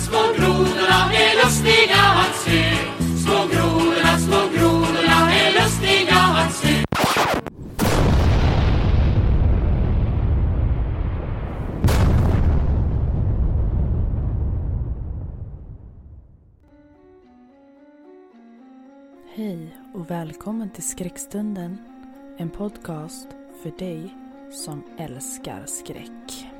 små grodorna är lustiga att se Små grodorna, små grodorna är lustiga att se Hej och välkommen till Skräckstunden. En podcast för dig som älskar skräck.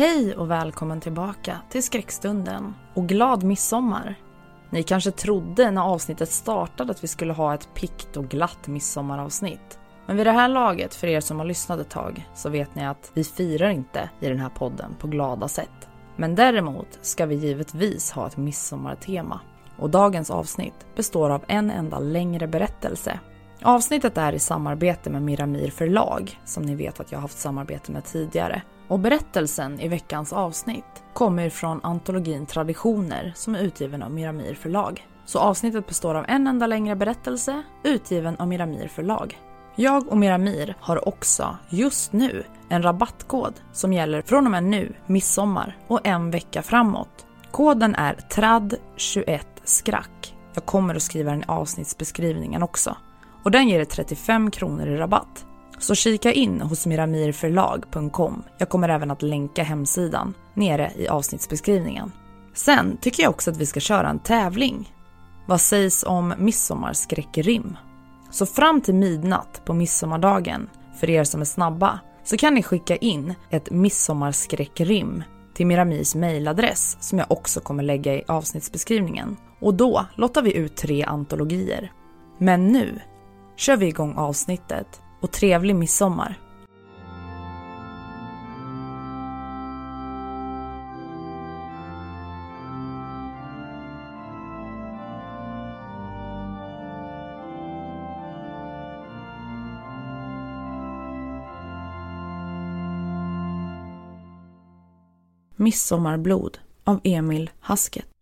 Hej och välkommen tillbaka till Skräckstunden och glad midsommar! Ni kanske trodde när avsnittet startade att vi skulle ha ett pikt och glatt midsommaravsnitt. Men vid det här laget, för er som har lyssnat ett tag, så vet ni att vi firar inte i den här podden på glada sätt. Men däremot ska vi givetvis ha ett midsommartema. Och dagens avsnitt består av en enda längre berättelse. Avsnittet är i samarbete med Miramir förlag, som ni vet att jag har haft samarbete med tidigare. Och berättelsen i veckans avsnitt kommer från antologin Traditioner som är utgiven av Miramir förlag. Så avsnittet består av en enda längre berättelse utgiven av Miramir förlag. Jag och Miramir har också just nu en rabattkod som gäller från och med nu, midsommar och en vecka framåt. Koden är TRAD21 skrack. Jag kommer att skriva den i avsnittsbeskrivningen också. Och den ger dig 35 kronor i rabatt. Så kika in hos miramirförlag.com. Jag kommer även att länka hemsidan nere i avsnittsbeskrivningen. Sen tycker jag också att vi ska köra en tävling. Vad sägs om midsommarskräckrim? Så fram till midnatt på midsommardagen, för er som är snabba, så kan ni skicka in ett midsommarskräckrim till Miramirs mejladress som jag också kommer lägga i avsnittsbeskrivningen. Och då lottar vi ut tre antologier. Men nu kör vi igång avsnittet och trevlig midsommar! Midsommarblod av Emil Hasket.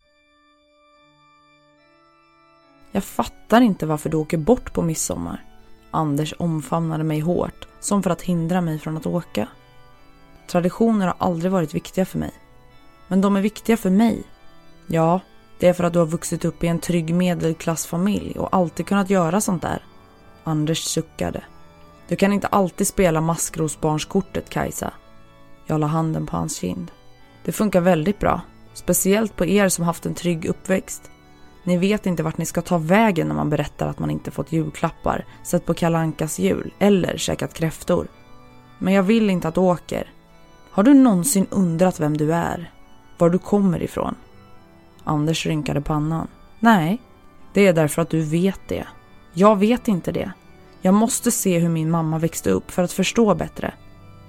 Jag fattar inte varför du åker bort på midsommar. Anders omfamnade mig hårt, som för att hindra mig från att åka. Traditioner har aldrig varit viktiga för mig. Men de är viktiga för mig. Ja, det är för att du har vuxit upp i en trygg medelklassfamilj och alltid kunnat göra sånt där. Anders suckade. Du kan inte alltid spela maskrosbarnskortet, Kajsa. Jag la handen på hans kind. Det funkar väldigt bra. Speciellt på er som haft en trygg uppväxt. Ni vet inte vart ni ska ta vägen när man berättar att man inte fått julklappar, sett på Kalankas jul eller käkat kräftor. Men jag vill inte att du åker. Har du någonsin undrat vem du är? Var du kommer ifrån? Anders rynkade pannan. Nej, det är därför att du vet det. Jag vet inte det. Jag måste se hur min mamma växte upp för att förstå bättre.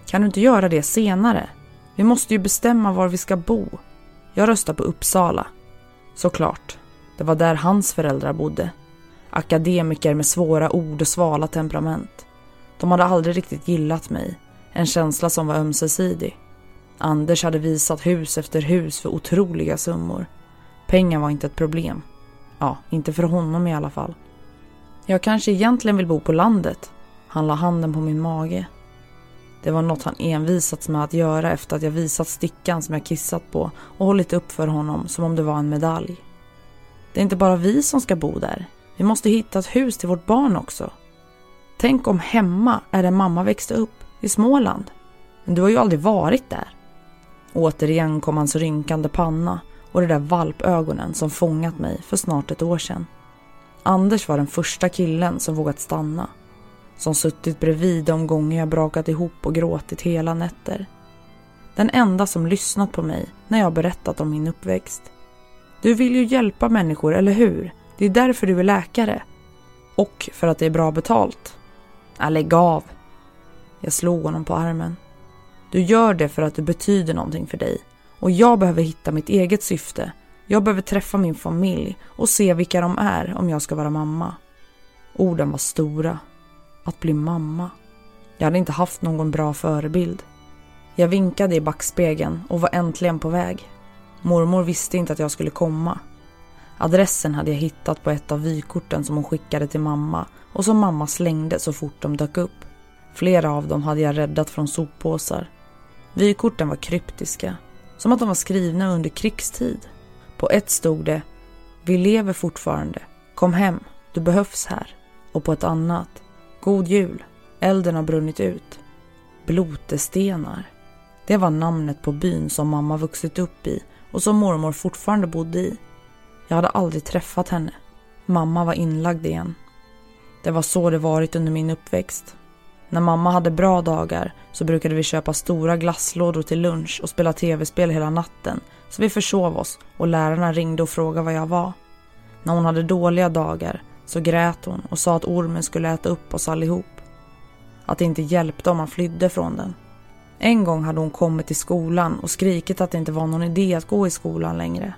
Kan du inte göra det senare? Vi måste ju bestämma var vi ska bo. Jag röstar på Uppsala. Såklart. Det var där hans föräldrar bodde. Akademiker med svåra ord och svala temperament. De hade aldrig riktigt gillat mig. En känsla som var ömsesidig. Anders hade visat hus efter hus för otroliga summor. Pengar var inte ett problem. Ja, inte för honom i alla fall. Jag kanske egentligen vill bo på landet. Han la handen på min mage. Det var något han envisats med att göra efter att jag visat stickan som jag kissat på och hållit upp för honom som om det var en medalj. Det är inte bara vi som ska bo där. Vi måste hitta ett hus till vårt barn också. Tänk om hemma är där mamma växte upp. I Småland? Men du har ju aldrig varit där. Återigen kom hans rynkande panna och de där valpögonen som fångat mig för snart ett år sedan. Anders var den första killen som vågat stanna. Som suttit bredvid de gånger jag brakat ihop och gråtit hela nätter. Den enda som lyssnat på mig när jag berättat om min uppväxt. Du vill ju hjälpa människor, eller hur? Det är därför du är läkare. Och för att det är bra betalt. Äh, lägg av. Jag slog honom på armen. Du gör det för att det betyder någonting för dig. Och jag behöver hitta mitt eget syfte. Jag behöver träffa min familj och se vilka de är om jag ska vara mamma. Orden var stora. Att bli mamma. Jag hade inte haft någon bra förebild. Jag vinkade i backspegeln och var äntligen på väg. Mormor visste inte att jag skulle komma. Adressen hade jag hittat på ett av vykorten som hon skickade till mamma och som mamma slängde så fort de dök upp. Flera av dem hade jag räddat från soppåsar. Vykorten var kryptiska, som att de var skrivna under krigstid. På ett stod det Vi lever fortfarande. Kom hem, du behövs här. Och på ett annat God jul, elden har brunnit ut. Blotestenar. Det var namnet på byn som mamma vuxit upp i och som mormor fortfarande bodde i. Jag hade aldrig träffat henne. Mamma var inlagd igen. Det var så det varit under min uppväxt. När mamma hade bra dagar så brukade vi köpa stora glasslådor till lunch och spela tv-spel hela natten så vi försov oss och lärarna ringde och frågade vad jag var. När hon hade dåliga dagar så grät hon och sa att ormen skulle äta upp oss allihop. Att det inte hjälpte om man flydde från den. En gång hade hon kommit till skolan och skrikit att det inte var någon idé att gå i skolan längre.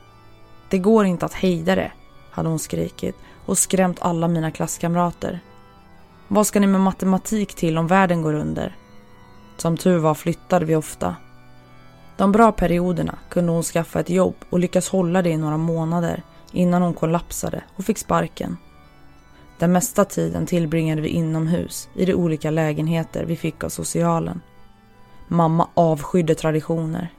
Det går inte att hejda det, hade hon skrikit och skrämt alla mina klasskamrater. Vad ska ni med matematik till om världen går under? Som tur var flyttade vi ofta. De bra perioderna kunde hon skaffa ett jobb och lyckas hålla det i några månader innan hon kollapsade och fick sparken. Den mesta tiden tillbringade vi inomhus i de olika lägenheter vi fick av socialen. Mamma avskydde traditioner.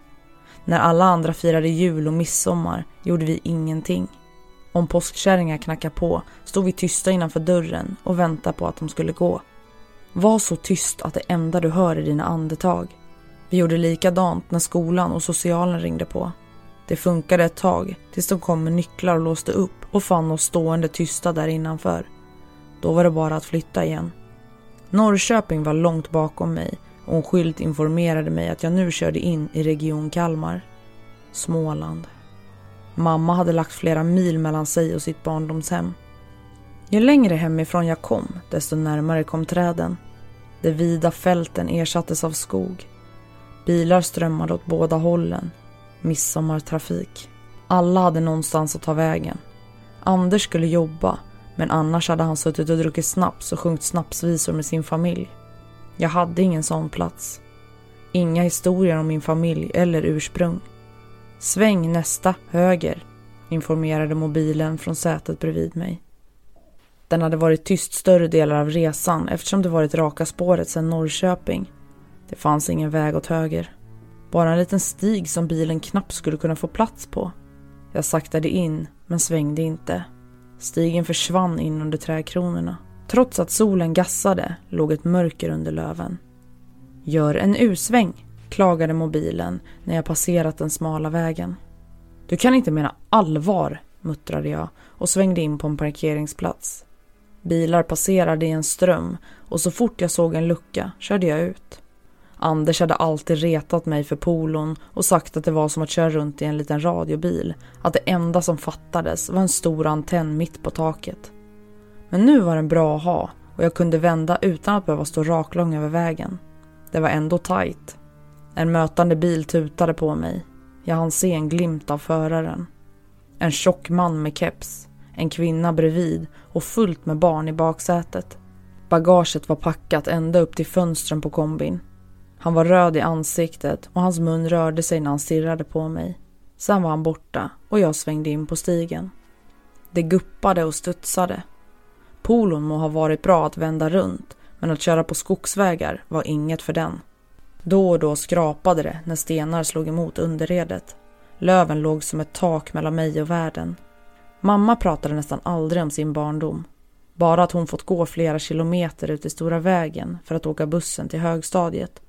När alla andra firade jul och midsommar gjorde vi ingenting. Om påskkärringar knackade på stod vi tysta innanför dörren och väntade på att de skulle gå. Var så tyst att det enda du hör är dina andetag. Vi gjorde likadant när skolan och socialen ringde på. Det funkade ett tag tills de kom med nycklar och låste upp och fann oss stående tysta där innanför. Då var det bara att flytta igen. Norrköping var långt bakom mig och en skylt informerade mig att jag nu körde in i Region Kalmar. Småland. Mamma hade lagt flera mil mellan sig och sitt barndomshem. Ju längre hemifrån jag kom, desto närmare kom träden. De vida fälten ersattes av skog. Bilar strömmade åt båda hållen. Midsommartrafik. Alla hade någonstans att ta vägen. Anders skulle jobba, men annars hade han suttit och druckit snaps och sjungit snapsvisor med sin familj. Jag hade ingen sån plats. Inga historier om min familj eller ursprung. Sväng nästa, höger, informerade mobilen från sätet bredvid mig. Den hade varit tyst större delar av resan eftersom det varit raka spåret sedan Norrköping. Det fanns ingen väg åt höger. Bara en liten stig som bilen knappt skulle kunna få plats på. Jag saktade in, men svängde inte. Stigen försvann in under trädkronorna. Trots att solen gassade låg ett mörker under löven. Gör en U-sväng, klagade mobilen när jag passerat den smala vägen. Du kan inte mena allvar, muttrade jag och svängde in på en parkeringsplats. Bilar passerade i en ström och så fort jag såg en lucka körde jag ut. Anders hade alltid retat mig för polon och sagt att det var som att köra runt i en liten radiobil. Att det enda som fattades var en stor antenn mitt på taket. Men nu var den bra att ha och jag kunde vända utan att behöva stå raklång över vägen. Det var ändå tajt. En mötande bil tutade på mig. Jag hann se en glimt av föraren. En tjock man med keps, en kvinna bredvid och fullt med barn i baksätet. Bagaget var packat ända upp till fönstren på kombin. Han var röd i ansiktet och hans mun rörde sig när han stirrade på mig. Sen var han borta och jag svängde in på stigen. Det guppade och studsade. Polon må ha varit bra att vända runt men att köra på skogsvägar var inget för den. Då och då skrapade det när stenar slog emot underredet. Löven låg som ett tak mellan mig och världen. Mamma pratade nästan aldrig om sin barndom. Bara att hon fått gå flera kilometer ut i stora vägen för att åka bussen till högstadiet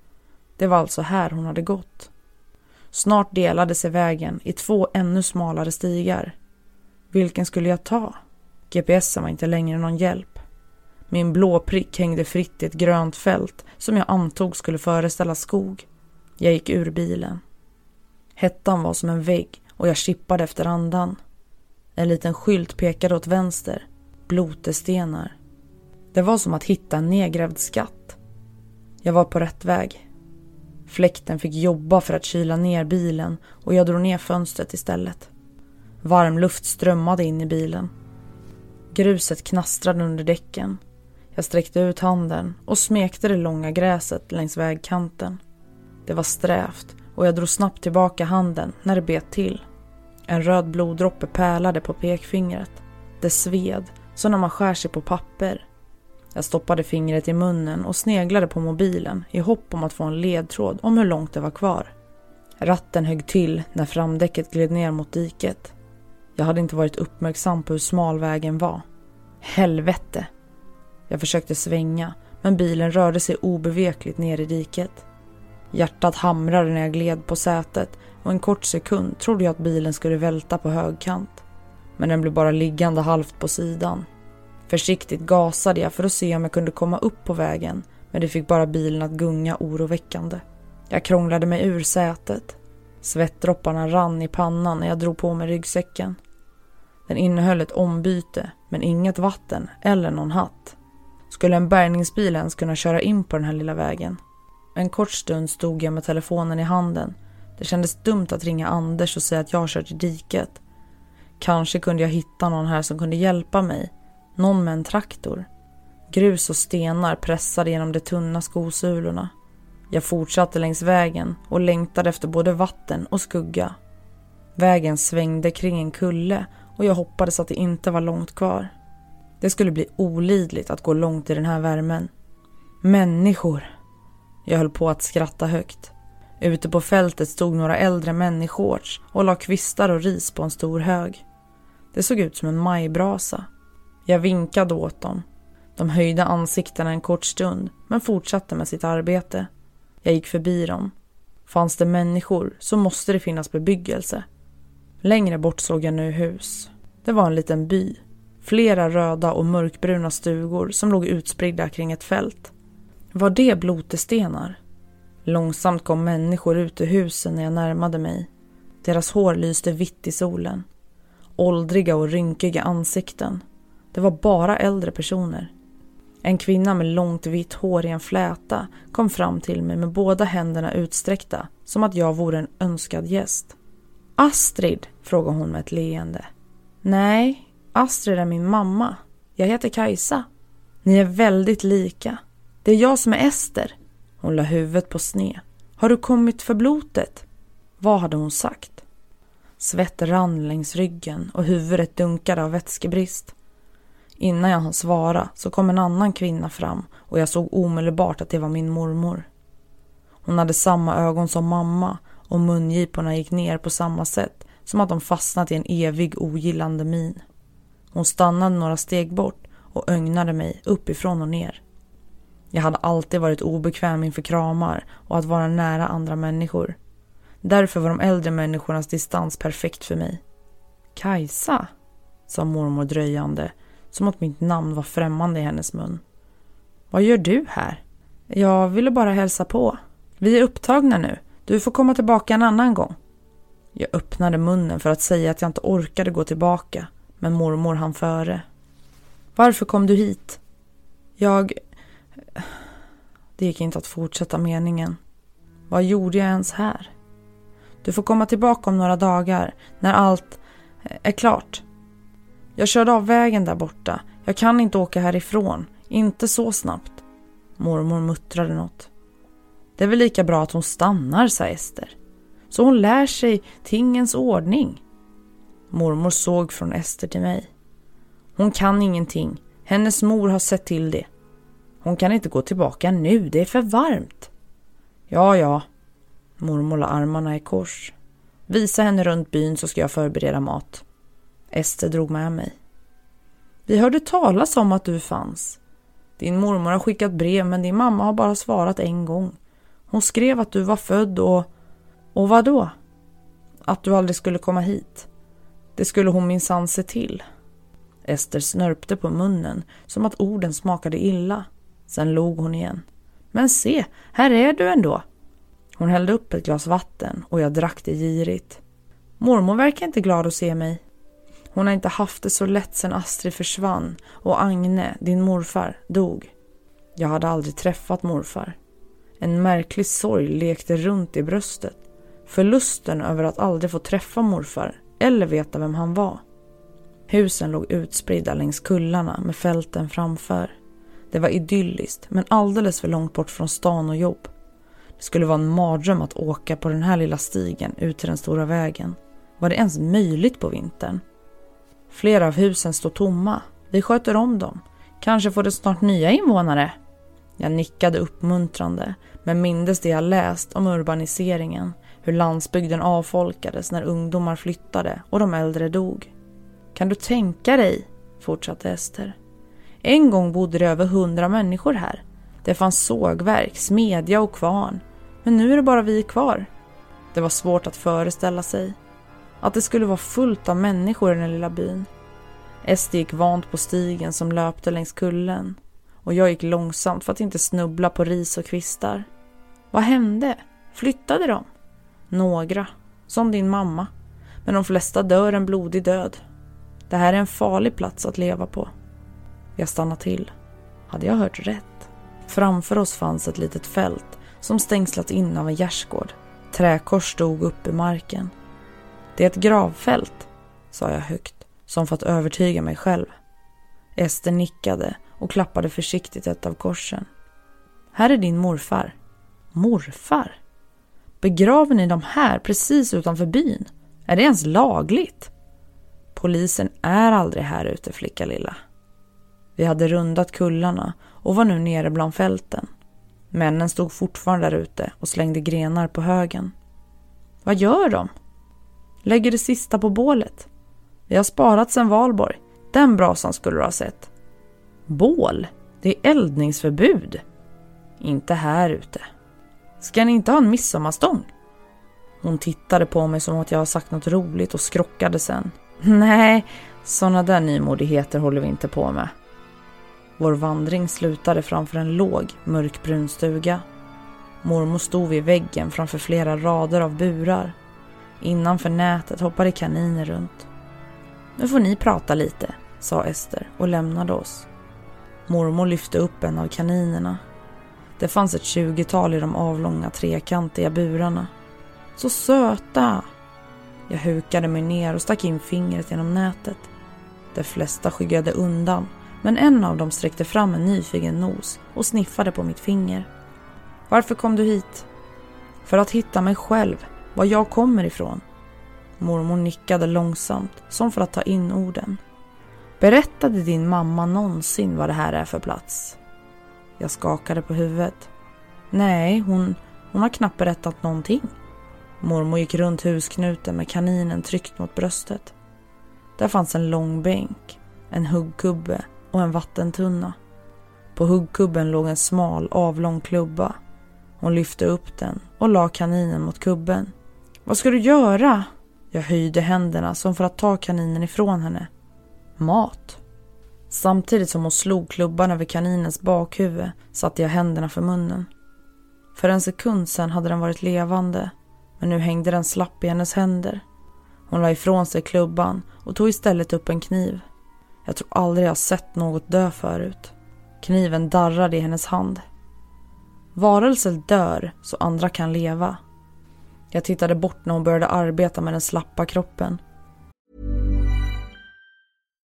Det var alltså här hon hade gått. Snart delade sig vägen i två ännu smalare stigar. Vilken skulle jag ta? GPSen var inte längre någon hjälp. Min blå prick hängde fritt i ett grönt fält som jag antog skulle föreställa skog. Jag gick ur bilen. Hettan var som en vägg och jag chippade efter andan. En liten skylt pekade åt vänster. Blotestenar. Det var som att hitta en nedgrävd skatt. Jag var på rätt väg. Fläkten fick jobba för att kyla ner bilen och jag drog ner fönstret istället. Varm luft strömmade in i bilen. Gruset knastrade under däcken. Jag sträckte ut handen och smekte det långa gräset längs vägkanten. Det var strävt och jag drog snabbt tillbaka handen när det bet till. En röd bloddroppe pärlade på pekfingret. Det sved, som när man skär sig på papper. Jag stoppade fingret i munnen och sneglade på mobilen i hopp om att få en ledtråd om hur långt det var kvar. Ratten högg till när framdäcket gled ner mot diket. Jag hade inte varit uppmärksam på hur smal vägen var. Helvete! Jag försökte svänga, men bilen rörde sig obevekligt ner i diket. Hjärtat hamrade när jag gled på sätet och en kort sekund trodde jag att bilen skulle välta på högkant. Men den blev bara liggande halvt på sidan. Försiktigt gasade jag för att se om jag kunde komma upp på vägen men det fick bara bilen att gunga oroväckande. Jag krånglade mig ur sätet. Svettdropparna rann i pannan när jag drog på mig ryggsäcken. Den innehöll ett ombyte men inget vatten eller någon hatt. Skulle en bärgningsbil ens kunna köra in på den här lilla vägen? En kort stund stod jag med telefonen i handen. Det kändes dumt att ringa Anders och säga att jag kört i diket. Kanske kunde jag hitta någon här som kunde hjälpa mig. Någon med en traktor. Grus och stenar pressade genom de tunna skosulorna. Jag fortsatte längs vägen och längtade efter både vatten och skugga. Vägen svängde kring en kulle och jag hoppades att det inte var långt kvar. Det skulle bli olidligt att gå långt i den här värmen. Människor! Jag höll på att skratta högt. Ute på fältet stod några äldre män i shorts och la kvistar och ris på en stor hög. Det såg ut som en majbrasa. Jag vinkade åt dem. De höjde ansiktena en kort stund men fortsatte med sitt arbete. Jag gick förbi dem. Fanns det människor så måste det finnas bebyggelse. Längre bort såg jag nu hus. Det var en liten by. Flera röda och mörkbruna stugor som låg utspridda kring ett fält. Var det blotestenar? Långsamt kom människor ut ur husen när jag närmade mig. Deras hår lyste vitt i solen. Åldriga och rynkiga ansikten. Det var bara äldre personer. En kvinna med långt vitt hår i en fläta kom fram till mig med båda händerna utsträckta som att jag vore en önskad gäst. Astrid? frågade hon med ett leende. Nej, Astrid är min mamma. Jag heter Kajsa. Ni är väldigt lika. Det är jag som är Ester. Hon la huvudet på sne. Har du kommit för blotet? Vad hade hon sagt? Svett rann längs ryggen och huvudet dunkade av vätskebrist. Innan jag hann svara så kom en annan kvinna fram och jag såg omedelbart att det var min mormor. Hon hade samma ögon som mamma och mungiporna gick ner på samma sätt som att de fastnat i en evig ogillande min. Hon stannade några steg bort och ögnade mig uppifrån och ner. Jag hade alltid varit obekväm inför kramar och att vara nära andra människor. Därför var de äldre människornas distans perfekt för mig. Kajsa, sa mormor dröjande, som att mitt namn var främmande i hennes mun. Vad gör du här? Jag ville bara hälsa på. Vi är upptagna nu. Du får komma tillbaka en annan gång. Jag öppnade munnen för att säga att jag inte orkade gå tillbaka, men mormor hann före. Varför kom du hit? Jag... Det gick inte att fortsätta meningen. Vad gjorde jag ens här? Du får komma tillbaka om några dagar, när allt är klart. Jag körde av vägen där borta. Jag kan inte åka härifrån. Inte så snabbt. Mormor muttrade något. Det är väl lika bra att hon stannar, sa Ester. Så hon lär sig tingens ordning. Mormor såg från Ester till mig. Hon kan ingenting. Hennes mor har sett till det. Hon kan inte gå tillbaka nu, det är för varmt. Ja, ja. Mormor la armarna i kors. Visa henne runt byn så ska jag förbereda mat. Ester drog med mig. Vi hörde talas om att du fanns. Din mormor har skickat brev men din mamma har bara svarat en gång. Hon skrev att du var född och... Och vad då? Att du aldrig skulle komma hit. Det skulle hon minsann se till. Ester snörpte på munnen som att orden smakade illa. Sen log hon igen. Men se, här är du ändå. Hon hällde upp ett glas vatten och jag drack det girigt. Mormor verkar inte glad att se mig. Hon har inte haft det så lätt sedan Astrid försvann och Agne, din morfar, dog. Jag hade aldrig träffat morfar. En märklig sorg lekte runt i bröstet. Förlusten över att aldrig få träffa morfar eller veta vem han var. Husen låg utspridda längs kullarna med fälten framför. Det var idylliskt men alldeles för långt bort från stan och jobb. Det skulle vara en mardröm att åka på den här lilla stigen ut till den stora vägen. Var det ens möjligt på vintern? Flera av husen står tomma. Vi sköter om dem. Kanske får det snart nya invånare. Jag nickade uppmuntrande, men mindes det jag läst om urbaniseringen, hur landsbygden avfolkades när ungdomar flyttade och de äldre dog. Kan du tänka dig, fortsatte Ester. En gång bodde det över hundra människor här. Det fanns sågverk, smedja och kvarn. Men nu är det bara vi kvar. Det var svårt att föreställa sig. Att det skulle vara fullt av människor i den lilla byn. Ester gick vant på stigen som löpte längs kullen och jag gick långsamt för att inte snubbla på ris och kvistar. Vad hände? Flyttade de? Några, som din mamma. Men de flesta dör en blodig död. Det här är en farlig plats att leva på. Jag stannade till. Hade jag hört rätt? Framför oss fanns ett litet fält som stängslats in av en gärdsgård. Träkors stod upp i marken. Det är ett gravfält, sa jag högt, som för att övertyga mig själv. Ester nickade och klappade försiktigt ett av korsen. Här är din morfar. Morfar? Begraver ni dem här precis utanför byn? Är det ens lagligt? Polisen är aldrig här ute, flicka lilla. Vi hade rundat kullarna och var nu nere bland fälten. Männen stod fortfarande där ute och slängde grenar på högen. Vad gör de? Lägger det sista på bålet. Vi har sparat sen valborg. Den brasan skulle du ha sett. Bål? Det är eldningsförbud. Inte här ute. Ska ni inte ha en midsommarstång? Hon tittade på mig som att jag sagt något roligt och skrockade sen. Nej, sådana där nymodigheter håller vi inte på med. Vår vandring slutade framför en låg, mörkbrun stuga. Mormor stod vid väggen framför flera rader av burar. Innanför nätet hoppade kaniner runt. Nu får ni prata lite, sa Ester och lämnade oss. Mormor lyfte upp en av kaninerna. Det fanns ett tjugotal i de avlånga trekantiga burarna. Så söta! Jag hukade mig ner och stack in fingret genom nätet. De flesta skyggade undan, men en av dem sträckte fram en nyfiken nos och sniffade på mitt finger. Varför kom du hit? För att hitta mig själv, var jag kommer ifrån. Mormor nickade långsamt, som för att ta in orden. Berättade din mamma någonsin vad det här är för plats? Jag skakade på huvudet. Nej, hon, hon har knappt berättat någonting. Mormor gick runt husknuten med kaninen tryckt mot bröstet. Där fanns en lång bänk, en huggkubbe och en vattentunna. På huggkubben låg en smal avlång klubba. Hon lyfte upp den och la kaninen mot kubben. Vad ska du göra? Jag höjde händerna som för att ta kaninen ifrån henne mat. Samtidigt som hon slog klubban över kaninens bakhuvud satte jag händerna för munnen. För en sekund sedan hade den varit levande men nu hängde den slapp i hennes händer. Hon la ifrån sig klubban och tog istället upp en kniv. Jag tror aldrig jag sett något dö förut. Kniven darrade i hennes hand. Varelser dör så andra kan leva. Jag tittade bort när hon började arbeta med den slappa kroppen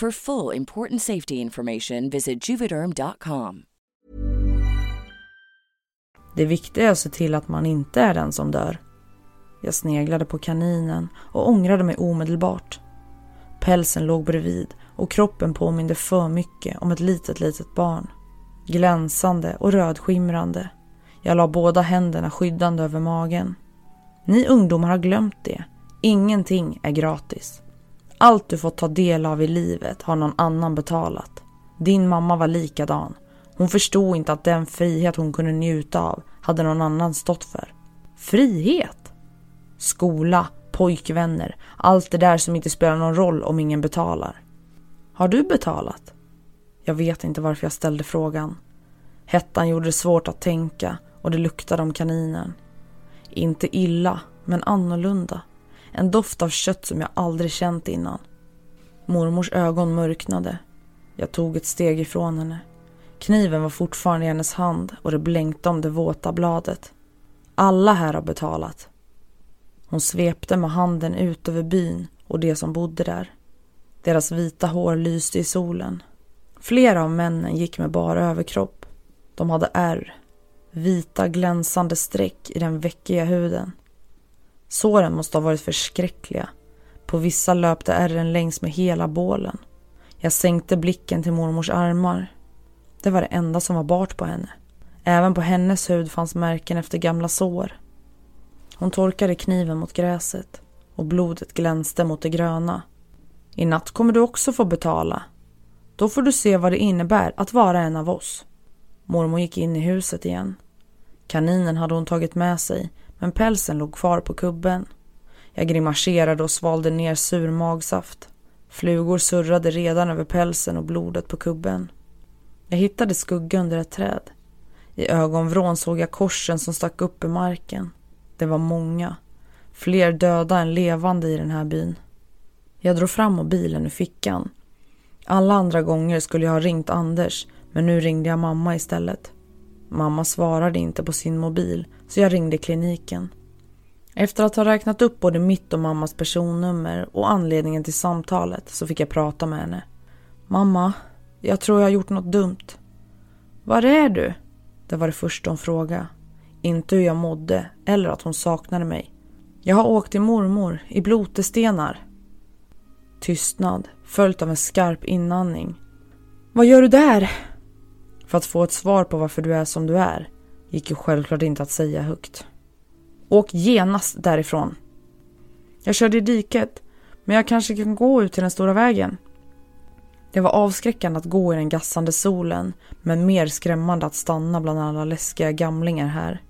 For full important safety information, visit juvederm.com. Det viktiga är att se till att man inte är den som dör. Jag sneglade på kaninen och ångrade mig omedelbart. Pälsen låg bredvid och kroppen påminde för mycket om ett litet, litet barn. Glänsande och rödskimrande. Jag la båda händerna skyddande över magen. Ni ungdomar har glömt det. Ingenting är gratis. Allt du fått ta del av i livet har någon annan betalat. Din mamma var likadan. Hon förstod inte att den frihet hon kunde njuta av hade någon annan stått för. Frihet? Skola, pojkvänner, allt det där som inte spelar någon roll om ingen betalar. Har du betalat? Jag vet inte varför jag ställde frågan. Hettan gjorde det svårt att tänka och det luktade om kaninen. Inte illa, men annorlunda. En doft av kött som jag aldrig känt innan. Mormors ögon mörknade. Jag tog ett steg ifrån henne. Kniven var fortfarande i hennes hand och det blänkte om det våta bladet. Alla här har betalat. Hon svepte med handen ut över byn och de som bodde där. Deras vita hår lyste i solen. Flera av männen gick med bara överkropp. De hade ärr. Vita glänsande streck i den väckiga huden. Såren måste ha varit förskräckliga. På vissa löpte ärren längs med hela bålen. Jag sänkte blicken till mormors armar. Det var det enda som var bart på henne. Även på hennes hud fanns märken efter gamla sår. Hon torkade kniven mot gräset och blodet glänste mot det gröna. I natt kommer du också få betala. Då får du se vad det innebär att vara en av oss. Mormor gick in i huset igen. Kaninen hade hon tagit med sig men pälsen låg kvar på kubben. Jag grimaserade och svalde ner sur magsaft. Flugor surrade redan över pälsen och blodet på kubben. Jag hittade skugga under ett träd. I ögonvrån såg jag korsen som stack upp i marken. Det var många. Fler döda än levande i den här byn. Jag drog fram mobilen ur fickan. Alla andra gånger skulle jag ha ringt Anders men nu ringde jag mamma istället. Mamma svarade inte på sin mobil så jag ringde kliniken. Efter att ha räknat upp både mitt och mammas personnummer och anledningen till samtalet så fick jag prata med henne. Mamma, jag tror jag har gjort något dumt. Var är du? Det var det första hon frågade. Inte hur jag mådde eller att hon saknade mig. Jag har åkt till mormor i Blotestenar. Tystnad följt av en skarp inandning. Vad gör du där? För att få ett svar på varför du är som du är gick ju självklart inte att säga högt. Åk genast därifrån. Jag körde i diket, men jag kanske kan gå ut till den stora vägen. Det var avskräckande att gå i den gassande solen, men mer skrämmande att stanna bland alla läskiga gamlingar här.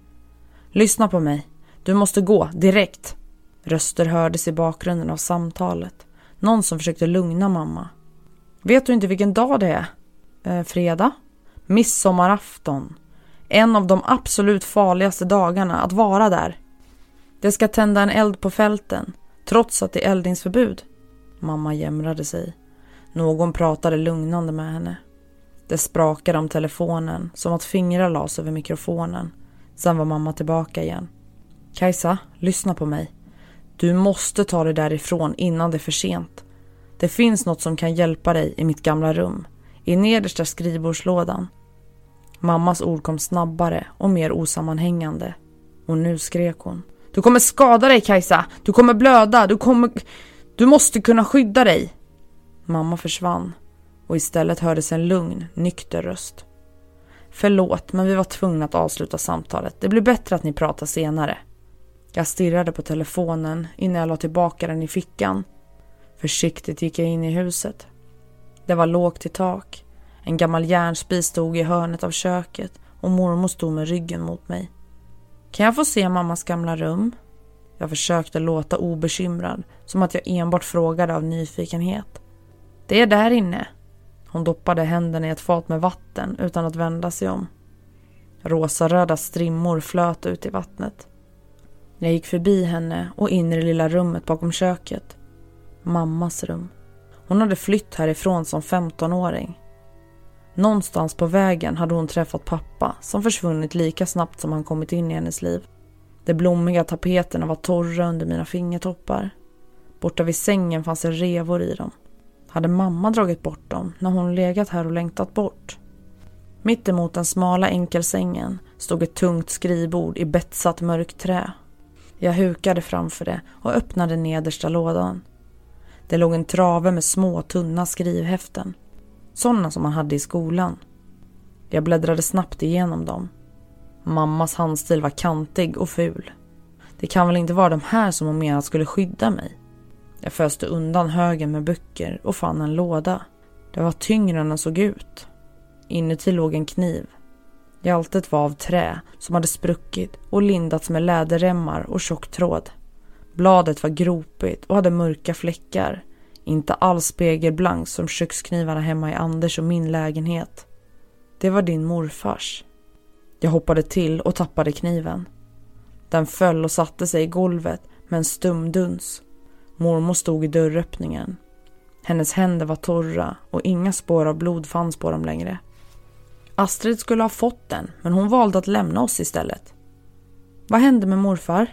Lyssna på mig. Du måste gå, direkt. Röster hördes i bakgrunden av samtalet. Någon som försökte lugna mamma. Vet du inte vilken dag det är? Eh, fredag? Midsommarafton. En av de absolut farligaste dagarna att vara där. Det ska tända en eld på fälten, trots att det är eldningsförbud. Mamma jämrade sig. Någon pratade lugnande med henne. Det sprakade om telefonen, som att fingrar lades över mikrofonen. Sen var mamma tillbaka igen. Kajsa, lyssna på mig. Du måste ta dig därifrån innan det är för sent. Det finns något som kan hjälpa dig i mitt gamla rum. I nedersta skrivbordslådan. Mammas ord kom snabbare och mer osammanhängande. Och nu skrek hon. Du kommer skada dig Kajsa! Du kommer blöda! Du kommer... Du måste kunna skydda dig! Mamma försvann. och istället hördes en lugn, nykter röst. Förlåt, men vi var tvungna att avsluta samtalet. Det blir bättre att ni pratar senare. Jag stirrade på telefonen innan jag la tillbaka den i fickan. Försiktigt gick jag in i huset. Det var lågt i tak. En gammal järnspis stod i hörnet av köket och mormor stod med ryggen mot mig. Kan jag få se mammas gamla rum? Jag försökte låta obekymrad, som att jag enbart frågade av nyfikenhet. Det är där inne. Hon doppade händerna i ett fat med vatten utan att vända sig om. Rosaröda strimmor flöt ut i vattnet. Jag gick förbi henne och in i det lilla rummet bakom köket. Mammas rum. Hon hade flytt härifrån som 15-åring. Någonstans på vägen hade hon träffat pappa som försvunnit lika snabbt som han kommit in i hennes liv. De blommiga tapeterna var torra under mina fingertoppar. Borta vid sängen fanns det revor i dem. Hade mamma dragit bort dem när hon legat här och längtat bort? Mitt emot den smala enkelsängen stod ett tungt skrivbord i betsat mörkt trä. Jag hukade framför det och öppnade nedersta lådan. Det låg en trave med små tunna skrivhäften. Sådana som man hade i skolan. Jag bläddrade snabbt igenom dem. Mammas handstil var kantig och ful. Det kan väl inte vara de här som hon menat skulle skydda mig? Jag föste undan högen med böcker och fann en låda. Det var tyngre än den såg ut. Inuti låg en kniv. Hjältet var av trä som hade spruckit och lindats med läderremmar och tjock tråd. Bladet var gropigt och hade mörka fläckar. Inte alls spegelblank som köksknivarna hemma i Anders och min lägenhet. Det var din morfars. Jag hoppade till och tappade kniven. Den föll och satte sig i golvet med en stum duns. Mormor stod i dörröppningen. Hennes händer var torra och inga spår av blod fanns på dem längre. Astrid skulle ha fått den, men hon valde att lämna oss istället. Vad hände med morfar?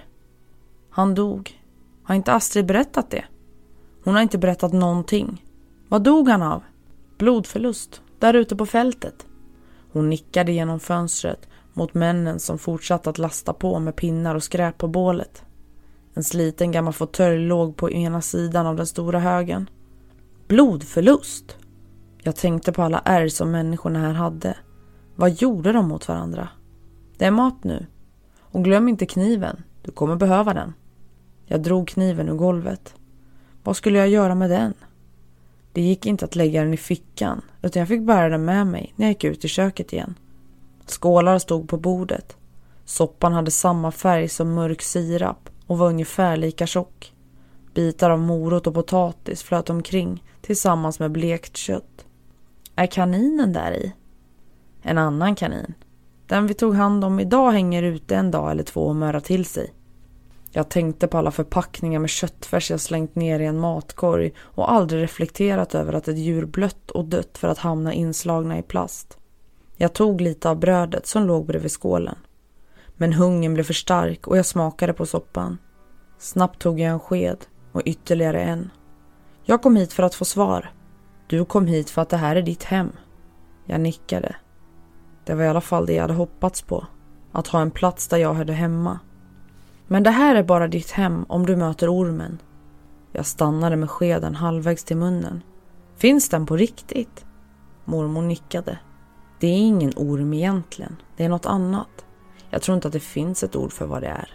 Han dog. Har inte Astrid berättat det? Hon har inte berättat någonting. Vad dog han av? Blodförlust, där ute på fältet. Hon nickade genom fönstret mot männen som fortsatte att lasta på med pinnar och skräp på bålet. En sliten gammal fåtölj låg på ena sidan av den stora högen. Blodförlust? Jag tänkte på alla ärr som människorna här hade. Vad gjorde de mot varandra? Det är mat nu. Och glöm inte kniven. Du kommer behöva den. Jag drog kniven ur golvet. Vad skulle jag göra med den? Det gick inte att lägga den i fickan utan jag fick bära den med mig när jag gick ut i köket igen. Skålar stod på bordet. Soppan hade samma färg som mörk sirap och var ungefär lika tjock. Bitar av morot och potatis flöt omkring tillsammans med blekt kött. Är kaninen där i? En annan kanin. Den vi tog hand om idag hänger ute en dag eller två och mörar till sig. Jag tänkte på alla förpackningar med köttfärs jag slängt ner i en matkorg och aldrig reflekterat över att ett djur blött och dött för att hamna inslagna i plast. Jag tog lite av brödet som låg bredvid skålen. Men hungern blev för stark och jag smakade på soppan. Snabbt tog jag en sked och ytterligare en. Jag kom hit för att få svar. Du kom hit för att det här är ditt hem. Jag nickade. Det var i alla fall det jag hade hoppats på. Att ha en plats där jag hörde hemma. Men det här är bara ditt hem om du möter ormen. Jag stannade med skeden halvvägs till munnen. Finns den på riktigt? Mormor nickade. Det är ingen orm egentligen. Det är något annat. Jag tror inte att det finns ett ord för vad det är.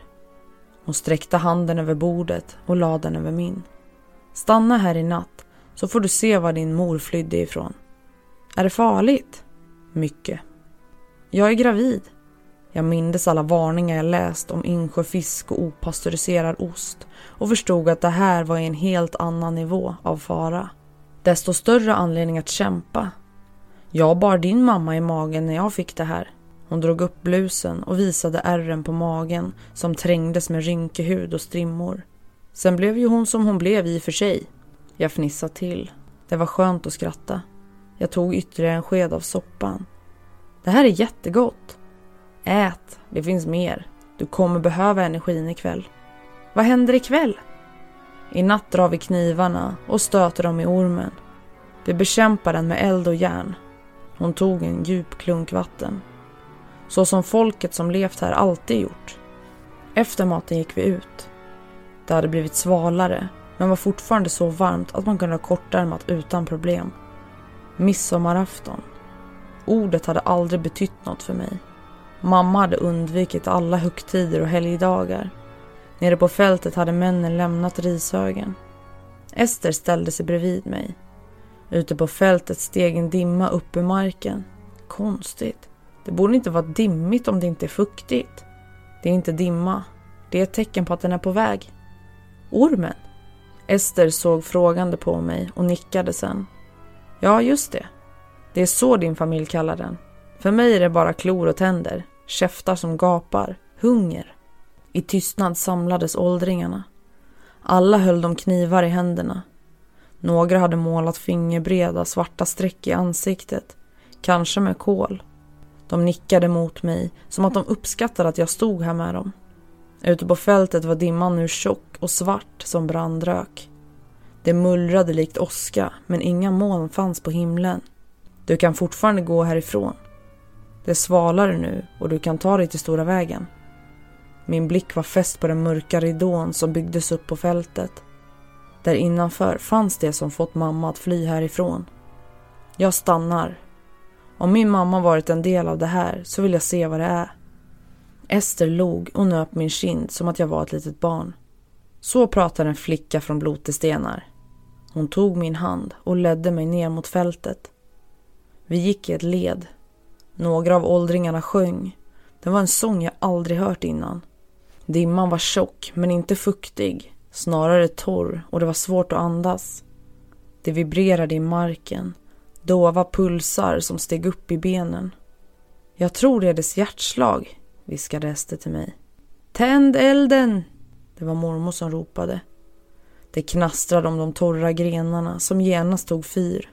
Hon sträckte handen över bordet och lade den över min. Stanna här i natt så får du se var din mor flydde ifrån. Är det farligt? Mycket. Jag är gravid. Jag mindes alla varningar jag läst om insjöfisk och opastöriserad ost och förstod att det här var en helt annan nivå av fara. Desto större anledning att kämpa. Jag bar din mamma i magen när jag fick det här. Hon drog upp blusen och visade ärren på magen som trängdes med rynkig hud och strimmor. Sen blev ju hon som hon blev i och för sig. Jag fnissade till. Det var skönt att skratta. Jag tog ytterligare en sked av soppan. Det här är jättegott. Ät, det finns mer. Du kommer behöva energin ikväll. Vad händer ikväll? I natt drar vi knivarna och stöter dem i ormen. Vi bekämpar den med eld och järn. Hon tog en djup klunk vatten. Så som folket som levt här alltid gjort. Efter maten gick vi ut. Det hade blivit svalare men var fortfarande så varmt att man kunde ha kortärmat utan problem. Midsommarafton. Ordet hade aldrig betytt något för mig. Mamma hade undvikit alla högtider och helgdagar. Nere på fältet hade männen lämnat rishögen. Ester ställde sig bredvid mig. Ute på fältet steg en dimma upp ur marken. Konstigt. Det borde inte vara dimmigt om det inte är fuktigt. Det är inte dimma. Det är ett tecken på att den är på väg. Ormen? Ester såg frågande på mig och nickade sen. Ja, just det. Det är så din familj kallar den. För mig är det bara klor och tänder, käftar som gapar, hunger. I tystnad samlades åldringarna. Alla höll de knivar i händerna. Några hade målat fingerbreda svarta streck i ansiktet, kanske med kol. De nickade mot mig som att de uppskattade att jag stod här med dem. Ute på fältet var dimman nu tjock och svart som brandrök. Det mullrade likt åska, men inga moln fanns på himlen. Du kan fortfarande gå härifrån. Det är svalare nu och du kan ta dig till stora vägen. Min blick var fäst på den mörka ridån som byggdes upp på fältet. Där innanför fanns det som fått mamma att fly härifrån. Jag stannar. Om min mamma varit en del av det här så vill jag se vad det är. Ester log och nöp min kind som att jag var ett litet barn. Så pratar en flicka från Blotestenar. Hon tog min hand och ledde mig ner mot fältet. Vi gick i ett led. Några av åldringarna sjöng. Det var en sång jag aldrig hört innan. Dimman var tjock men inte fuktig, snarare torr och det var svårt att andas. Det vibrerade i marken, dova pulsar som steg upp i benen. Jag tror det är dess hjärtslag, viskade Ester till mig. Tänd elden! Det var mormor som ropade. Det knastrade om de torra grenarna som genast tog fyr.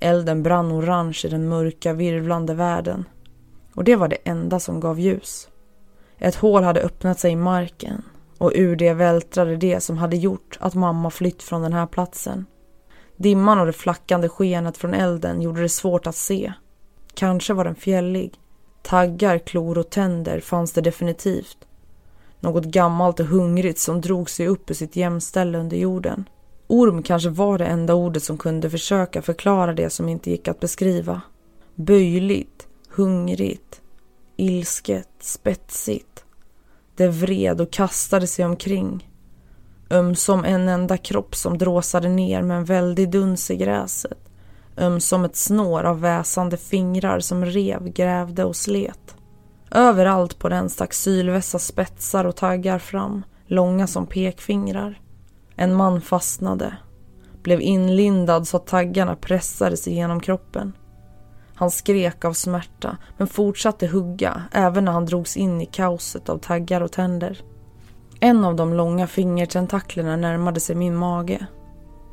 Elden brann orange i den mörka virvlande världen. Och det var det enda som gav ljus. Ett hål hade öppnat sig i marken och ur det vältrade det som hade gjort att mamma flytt från den här platsen. Dimman och det flackande skenet från elden gjorde det svårt att se. Kanske var den fjällig. Taggar, klor och tänder fanns det definitivt. Något gammalt och hungrigt som drog sig upp ur sitt jämställe under jorden. Orm kanske var det enda ordet som kunde försöka förklara det som inte gick att beskriva. Böjligt, hungrigt, ilsket, spetsigt. Det vred och kastade sig omkring. Ömsom en enda kropp som dråsade ner med en väldig duns i gräset. Ömsom ett snår av väsande fingrar som rev, grävde och slet. Överallt på den stack sylvässa spetsar och taggar fram, långa som pekfingrar. En man fastnade, blev inlindad så att taggarna pressades igenom kroppen. Han skrek av smärta men fortsatte hugga även när han drogs in i kaoset av taggar och tänder. En av de långa fingertentaklerna närmade sig min mage.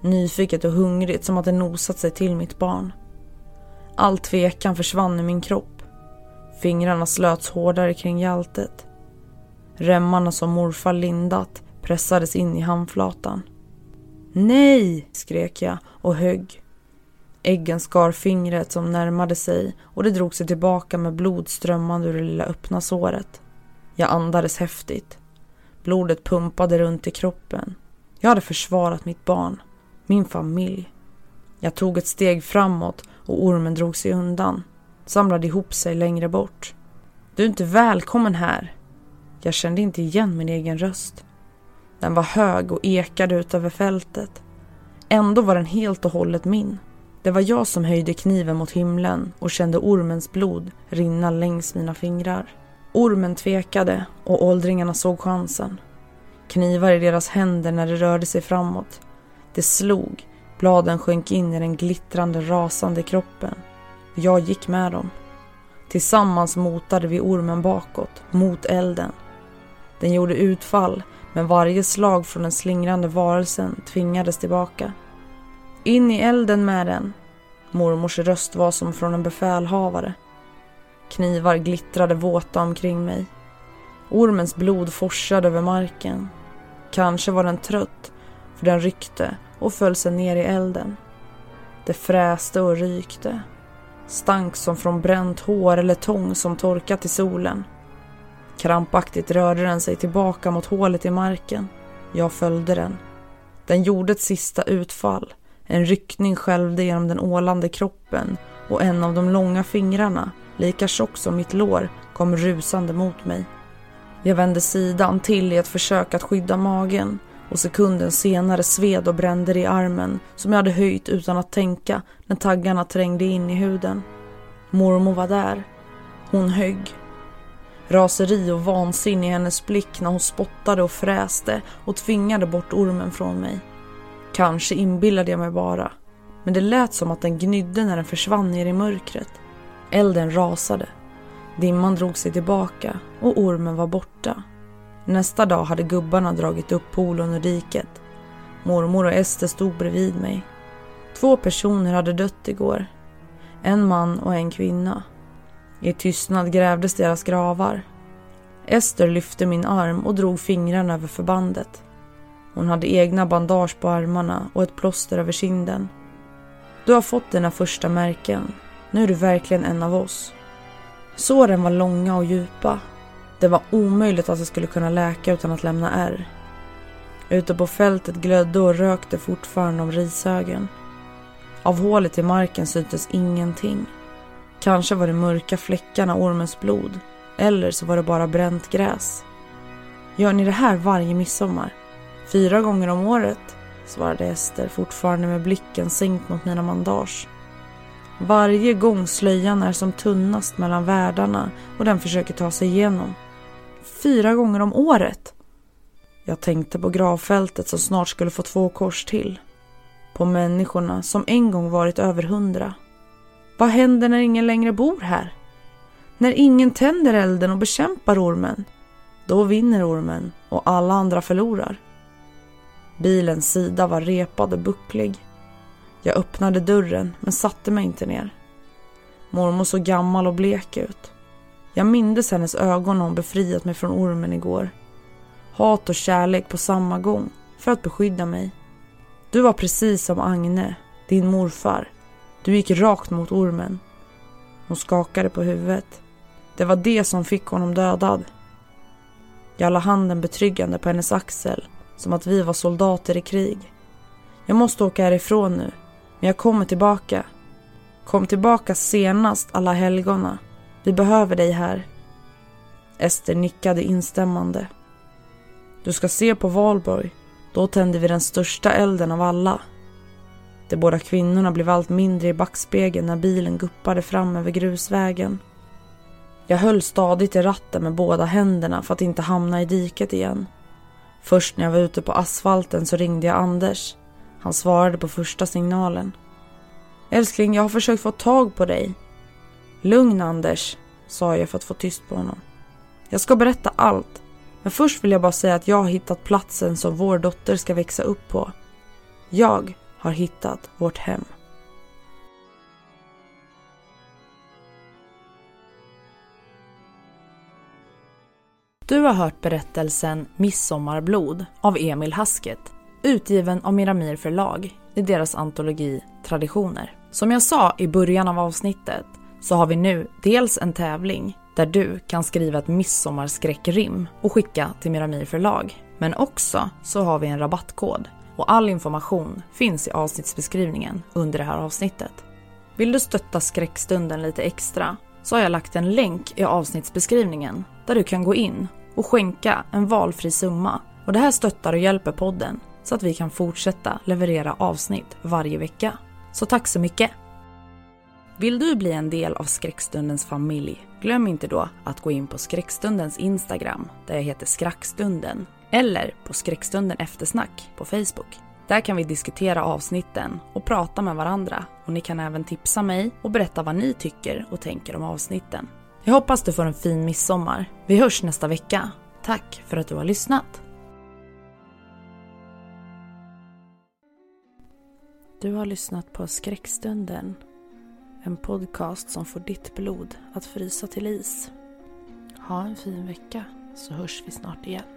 Nyfiket och hungrigt som att det nosat sig till mitt barn. All tvekan försvann i min kropp. Fingrarna slöts hårdare kring hjältet. Remmarna som morfar lindat pressades in i handflatan. Nej, skrek jag och högg. Äggen skar fingret som närmade sig och det drog sig tillbaka med blod strömmande ur det lilla öppna såret. Jag andades häftigt. Blodet pumpade runt i kroppen. Jag hade försvarat mitt barn, min familj. Jag tog ett steg framåt och ormen drog sig undan, samlade ihop sig längre bort. Du är inte välkommen här. Jag kände inte igen min egen röst. Den var hög och ekade ut över fältet. Ändå var den helt och hållet min. Det var jag som höjde kniven mot himlen och kände ormens blod rinna längs mina fingrar. Ormen tvekade och åldringarna såg chansen. Knivar i deras händer när det rörde sig framåt. Det slog, bladen sjönk in i den glittrande, rasande kroppen. Jag gick med dem. Tillsammans motade vi ormen bakåt, mot elden. Den gjorde utfall men varje slag från den slingrande varelsen tvingades tillbaka. In i elden med den. Mormors röst var som från en befälhavare. Knivar glittrade våta omkring mig. Ormens blod forsade över marken. Kanske var den trött, för den ryckte och föll sig ner i elden. Det fräste och rykte. Stank som från bränt hår eller tång som torkat i solen. Krampaktigt rörde den sig tillbaka mot hålet i marken. Jag följde den. Den gjorde ett sista utfall, En ryckning skälvde genom den ålande kroppen och en av de långa fingrarna, lika tjock som mitt lår, kom rusande mot mig. Jag vände sidan till i ett försök att skydda magen och sekunden senare sved och brände det i armen som jag hade höjt utan att tänka när taggarna trängde in i huden. Mormor var där. Hon högg. Raseri och vansinne i hennes blick när hon spottade och fräste och tvingade bort ormen från mig. Kanske inbillade jag mig bara, men det lät som att den gnydde när den försvann ner i mörkret. Elden rasade. Dimman drog sig tillbaka och ormen var borta. Nästa dag hade gubbarna dragit upp pool ur diket. Mormor och Ester stod bredvid mig. Två personer hade dött igår. En man och en kvinna. I tystnad grävdes deras gravar. Ester lyfte min arm och drog fingrarna över förbandet. Hon hade egna bandage på armarna och ett plåster över kinden. Du har fått dina första märken. Nu är du verkligen en av oss. Såren var långa och djupa. Det var omöjligt att det skulle kunna läka utan att lämna ärr. Ute på fältet glödde och rökte fortfarande om rishögen. Av hålet i marken syntes ingenting. Kanske var det mörka fläckarna ormens blod. Eller så var det bara bränt gräs. Gör ni det här varje midsommar? Fyra gånger om året, svarade Ester fortfarande med blicken sänkt mot mina mandage. Varje gång slöjan är som tunnast mellan världarna och den försöker ta sig igenom. Fyra gånger om året! Jag tänkte på gravfältet som snart skulle få två kors till. På människorna som en gång varit över hundra. Vad händer när ingen längre bor här? När ingen tänder elden och bekämpar ormen? Då vinner ormen och alla andra förlorar. Bilens sida var repad och bucklig. Jag öppnade dörren men satte mig inte ner. Mormor såg gammal och blek ut. Jag mindes hennes ögon när hon befriat mig från ormen igår. Hat och kärlek på samma gång för att beskydda mig. Du var precis som Agne, din morfar. Du gick rakt mot ormen. Hon skakade på huvudet. Det var det som fick honom dödad. Jag la handen betryggande på hennes axel som att vi var soldater i krig. Jag måste åka härifrån nu, men jag kommer tillbaka. Kom tillbaka senast alla helgona. Vi behöver dig här. Ester nickade instämmande. Du ska se på Valborg. Då tänder vi den största elden av alla. De båda kvinnorna blev allt mindre i backspegeln när bilen guppade fram över grusvägen. Jag höll stadigt i ratten med båda händerna för att inte hamna i diket igen. Först när jag var ute på asfalten så ringde jag Anders. Han svarade på första signalen. Älskling, jag har försökt få tag på dig. Lugn Anders, sa jag för att få tyst på honom. Jag ska berätta allt. Men först vill jag bara säga att jag har hittat platsen som vår dotter ska växa upp på. Jag har hittat vårt hem. Du har hört berättelsen Midsommarblod av Emil Hasket utgiven av Miramir förlag i deras antologi Traditioner. Som jag sa i början av avsnittet så har vi nu dels en tävling där du kan skriva ett midsommarskräckrim och skicka till Miramir förlag. Men också så har vi en rabattkod och all information finns i avsnittsbeskrivningen under det här avsnittet. Vill du stötta skräckstunden lite extra så har jag lagt en länk i avsnittsbeskrivningen där du kan gå in och skänka en valfri summa. Och det här stöttar och hjälper podden så att vi kan fortsätta leverera avsnitt varje vecka. Så tack så mycket! Vill du bli en del av Skräckstundens familj? Glöm inte då att gå in på Skräckstundens Instagram där jag heter Skrackstunden eller på Skräckstunden Eftersnack på Facebook. Där kan vi diskutera avsnitten och prata med varandra och ni kan även tipsa mig och berätta vad ni tycker och tänker om avsnitten. Jag hoppas du får en fin midsommar. Vi hörs nästa vecka. Tack för att du har lyssnat. Du har lyssnat på Skräckstunden. En podcast som får ditt blod att frysa till is. Ha en fin vecka så hörs vi snart igen.